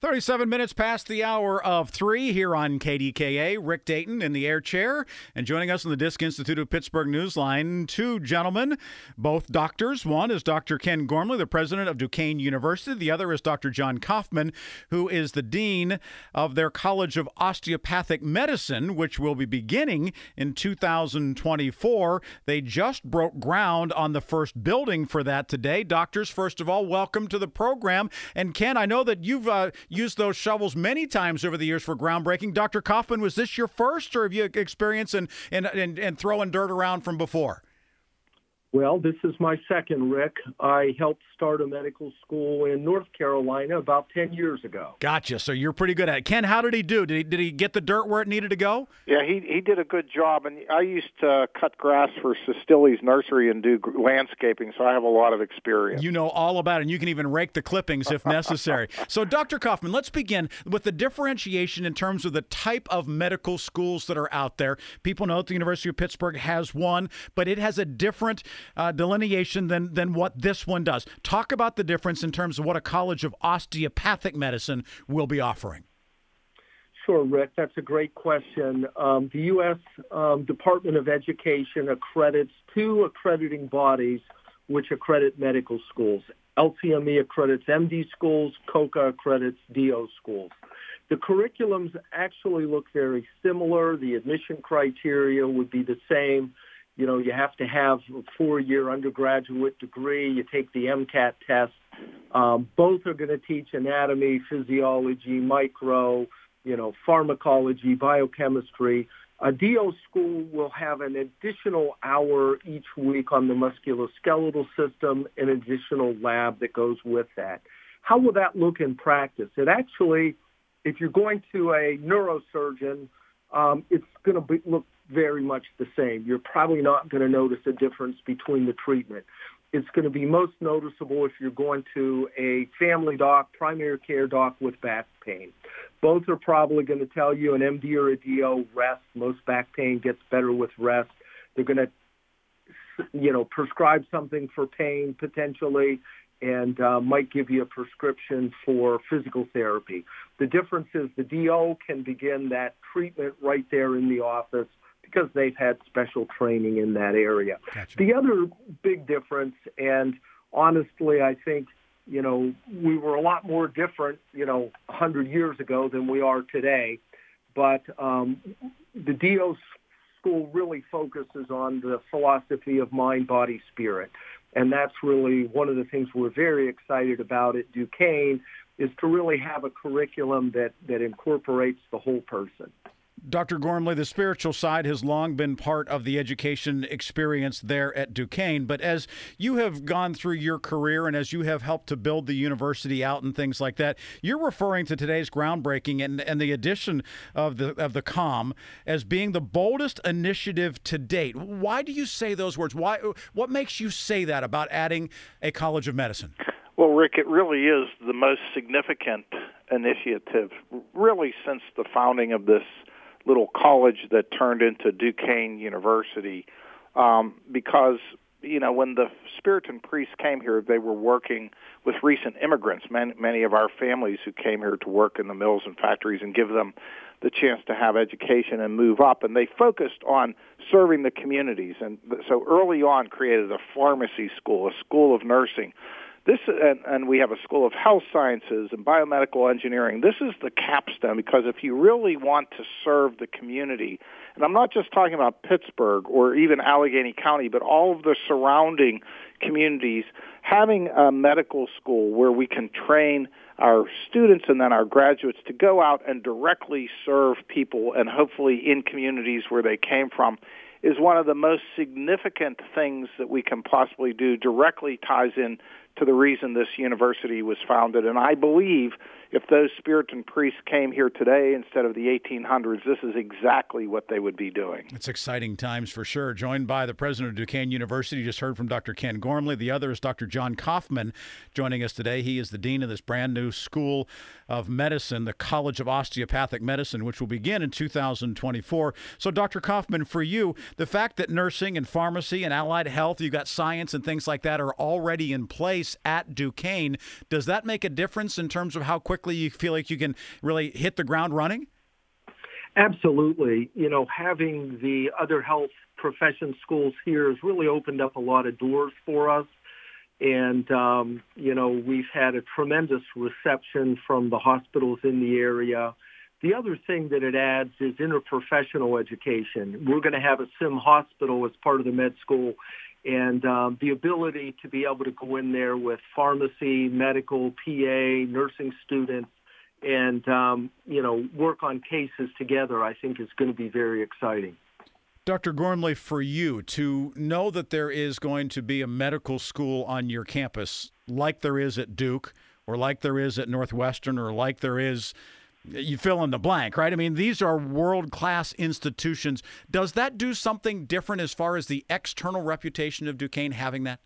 37 minutes past the hour of three here on KDKA. Rick Dayton in the air chair. And joining us in the Disc Institute of Pittsburgh Newsline, two gentlemen, both doctors. One is Dr. Ken Gormley, the president of Duquesne University. The other is Dr. John Kaufman, who is the dean of their College of Osteopathic Medicine, which will be beginning in 2024. They just broke ground on the first building for that today. Doctors, first of all, welcome to the program. And Ken, I know that you've uh, used those shovels many times over the years for groundbreaking. Dr. Kaufman, was this your first, or have you experience in, in, in, in throwing dirt around from before? Well, this is my second, Rick. I helped start a medical school in North Carolina about 10 years ago. Gotcha. So you're pretty good at it. Ken, how did he do? Did he, did he get the dirt where it needed to go? Yeah, he he did a good job. And I used to cut grass for Sestili's nursery and do landscaping, so I have a lot of experience. You know all about it, and you can even rake the clippings if necessary. so, Dr. Kaufman, let's begin with the differentiation in terms of the type of medical schools that are out there. People know that the University of Pittsburgh has one, but it has a different uh, delineation than than what this one does. Talk about the difference in terms of what a College of Osteopathic Medicine will be offering. Sure, Rick. That's a great question. Um, the U.S. Um, Department of Education accredits two accrediting bodies which accredit medical schools. LCME accredits MD schools, COCA accredits DO schools. The curriculums actually look very similar. The admission criteria would be the same you know, you have to have a four-year undergraduate degree. You take the MCAT test. Um, both are going to teach anatomy, physiology, micro, you know, pharmacology, biochemistry. A DO school will have an additional hour each week on the musculoskeletal system, an additional lab that goes with that. How will that look in practice? It actually, if you're going to a neurosurgeon, um, it's going to look very much the same. You're probably not going to notice a difference between the treatment. It's going to be most noticeable if you're going to a family doc, primary care doc with back pain. Both are probably going to tell you an MD or a DO rest. Most back pain gets better with rest. They're going to, you know, prescribe something for pain potentially and uh, might give you a prescription for physical therapy. The difference is the DO can begin that treatment right there in the office because they've had special training in that area. Gotcha. The other big difference, and honestly, I think, you know, we were a lot more different, you know, 100 years ago than we are today. But um, the DO school really focuses on the philosophy of mind, body, spirit. And that's really one of the things we're very excited about at Duquesne is to really have a curriculum that, that incorporates the whole person. Dr. Gormley, the spiritual side has long been part of the education experience there at Duquesne. But as you have gone through your career and as you have helped to build the university out and things like that, you're referring to today's groundbreaking and, and the addition of the of the COM as being the boldest initiative to date. Why do you say those words? Why? What makes you say that about adding a College of Medicine? Well, Rick, it really is the most significant initiative, really, since the founding of this little college that turned into Duquesne University um, because you know when the Spiritan priests came here, they were working with recent immigrants, many, many of our families who came here to work in the mills and factories and give them the chance to have education and move up. And they focused on serving the communities, and so early on created a pharmacy school, a school of nursing, This and, and we have a school of health sciences and biomedical engineering. This is the capstone because if you really want to serve the community, and I'm not just talking about Pittsburgh or even Allegheny County, but all of the surrounding communities, having a medical school where we can train our students and then our graduates to go out and directly serve people and hopefully in communities where they came from is one of the most significant things that we can possibly do directly ties in to the reason this university was founded and I believe if those Spiritan priests came here today instead of the 1800s, this is exactly what they would be doing. It's exciting times for sure. Joined by the president of Duquesne University, just heard from Dr. Ken Gormley. The other is Dr. John Kaufman joining us today. He is the dean of this brand new school of medicine, the College of Osteopathic Medicine, which will begin in 2024. So, Dr. Kaufman, for you, the fact that nursing and pharmacy and allied health, you've got science and things like that are already in place at Duquesne, does that make a difference in terms of how quickly you feel like you can really hit the ground running? Absolutely. You know, having the other health profession schools here has really opened up a lot of doors for us. And, um, you know, we've had a tremendous reception from the hospitals in the area. The other thing that it adds is interprofessional education. We're going to have a sim hospital as part of the med school and um, the ability to be able to go in there with pharmacy, medical, PA, nursing students, and um, you know work on cases together, I think is going to be very exciting. Dr. Gormley, for you to know that there is going to be a medical school on your campus, like there is at Duke, or like there is at Northwestern, or like there is you fill in the blank, right? I mean, these are world class institutions. Does that do something different as far as the external reputation of Duquesne having that?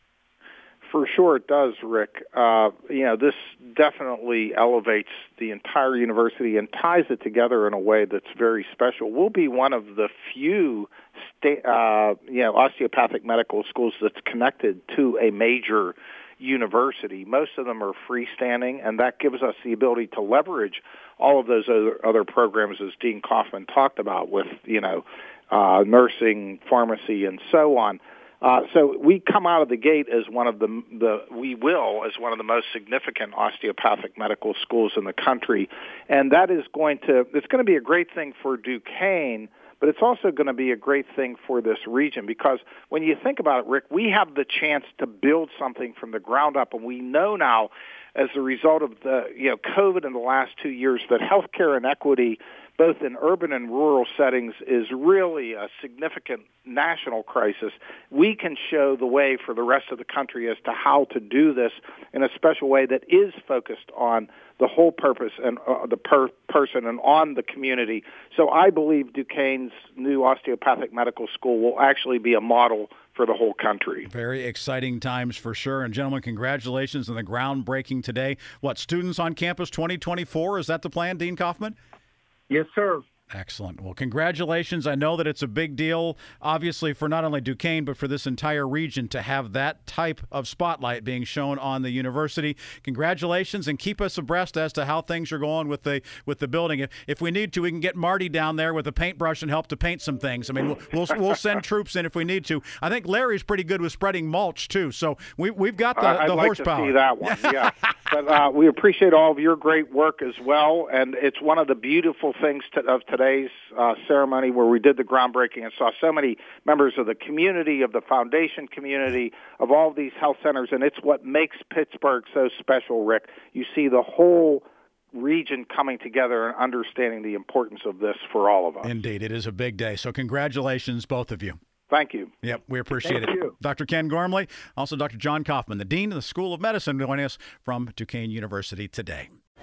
For sure, it does, Rick. Uh, you know, this definitely elevates the entire university and ties it together in a way that's very special. We'll be one of the few, sta- uh, you know, osteopathic medical schools that's connected to a major university. Most of them are freestanding, and that gives us the ability to leverage all of those other, other programs, as Dean Kaufman talked about, with you know, uh, nursing, pharmacy, and so on. Uh, so we come out of the gate as one of the, the we will as one of the most significant osteopathic medical schools in the country, and that is going to it's going to be a great thing for Duquesne but it's also going to be a great thing for this region because when you think about it, Rick, we have the chance to build something from the ground up, and we know now as a result of the you know COVID in the last two years that healthcare inequity both in urban and rural settings is really a significant national crisis. We can show the way for the rest of the country as to how to do this in a special way that is focused on the whole purpose and uh, the per- person and on the community. So I believe Duquesne's new osteopathic medical school will actually be a model for the whole country. Very exciting times for sure. And gentlemen, congratulations on the groundbreaking today. What students on campus 2024 is that the plan, Dean Kaufman? Yes, sir. Excellent. Well, congratulations. I know that it's a big deal, obviously, for not only Duquesne, but for this entire region to have that type of spotlight being shown on the university. Congratulations, and keep us abreast as to how things are going with the with the building. If, if we need to, we can get Marty down there with a paintbrush and help to paint some things. I mean, we'll, we'll, we'll send troops in if we need to. I think Larry's pretty good with spreading mulch, too. So we, we've got the, I'd the like horsepower. To see that one, yeah. but uh, we appreciate all of your great work as well, and it's one of the beautiful things to, of today's uh, ceremony where we did the groundbreaking and saw so many members of the community, of the foundation community, of all of these health centers, and it's what makes Pittsburgh so special, Rick. You see the whole region coming together and understanding the importance of this for all of us. Indeed, it is a big day. So congratulations, both of you. Thank you. Yep, we appreciate Thank it. You. Dr. Ken Gormley, also Dr. John Kaufman, the Dean of the School of Medicine, joining us from Duquesne University today.